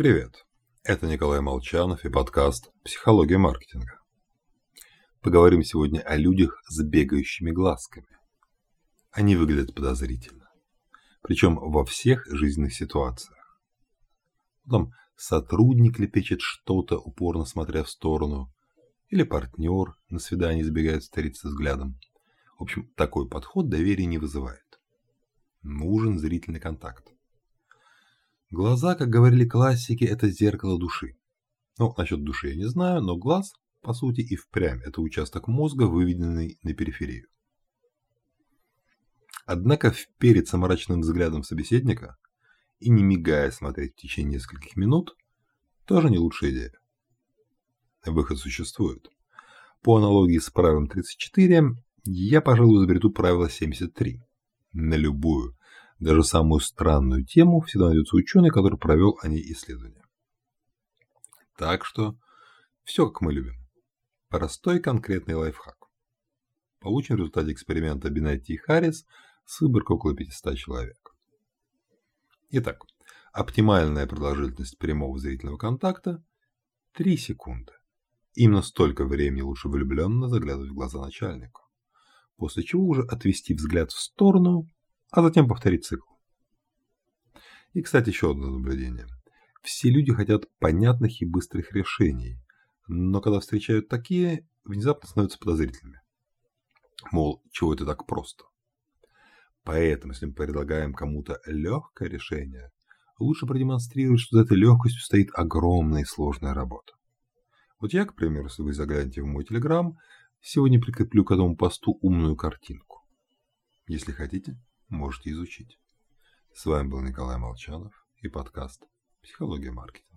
Привет, это Николай Молчанов и подкаст «Психология маркетинга». Поговорим сегодня о людях с бегающими глазками. Они выглядят подозрительно, причем во всех жизненных ситуациях. Там сотрудник лепечет что-то, упорно смотря в сторону, или партнер на свидании избегает встретиться взглядом. В общем, такой подход доверия не вызывает. Нужен зрительный контакт. Глаза, как говорили классики, это зеркало души. Ну, насчет души я не знаю, но глаз, по сути, и впрямь это участок мозга, выведенный на периферию. Однако впериться мрачным взглядом собеседника и не мигая смотреть в течение нескольких минут тоже не лучшая идея. Выход существует. По аналогии с правилом 34, я, пожалуй, изобрету правило 73. На любую, даже самую странную тему всегда найдется ученый, который провел о ней исследование. Так что все как мы любим. Простой конкретный лайфхак. Получен в результате эксперимента Бинетти и Харрис с выборкой около 500 человек. Итак, оптимальная продолжительность прямого зрительного контакта – 3 секунды. Именно столько времени лучше влюбленно заглядывать в глаза начальнику, после чего уже отвести взгляд в сторону а затем повторить цикл. И, кстати, еще одно наблюдение. Все люди хотят понятных и быстрых решений, но когда встречают такие, внезапно становятся подозрительными. Мол, чего это так просто? Поэтому, если мы предлагаем кому-то легкое решение, лучше продемонстрировать, что за этой легкостью стоит огромная и сложная работа. Вот я, к примеру, если вы заглянете в мой телеграм, сегодня прикреплю к этому посту умную картинку. Если хотите, можете изучить. С вами был Николай Молчанов и подкаст «Психология маркетинга».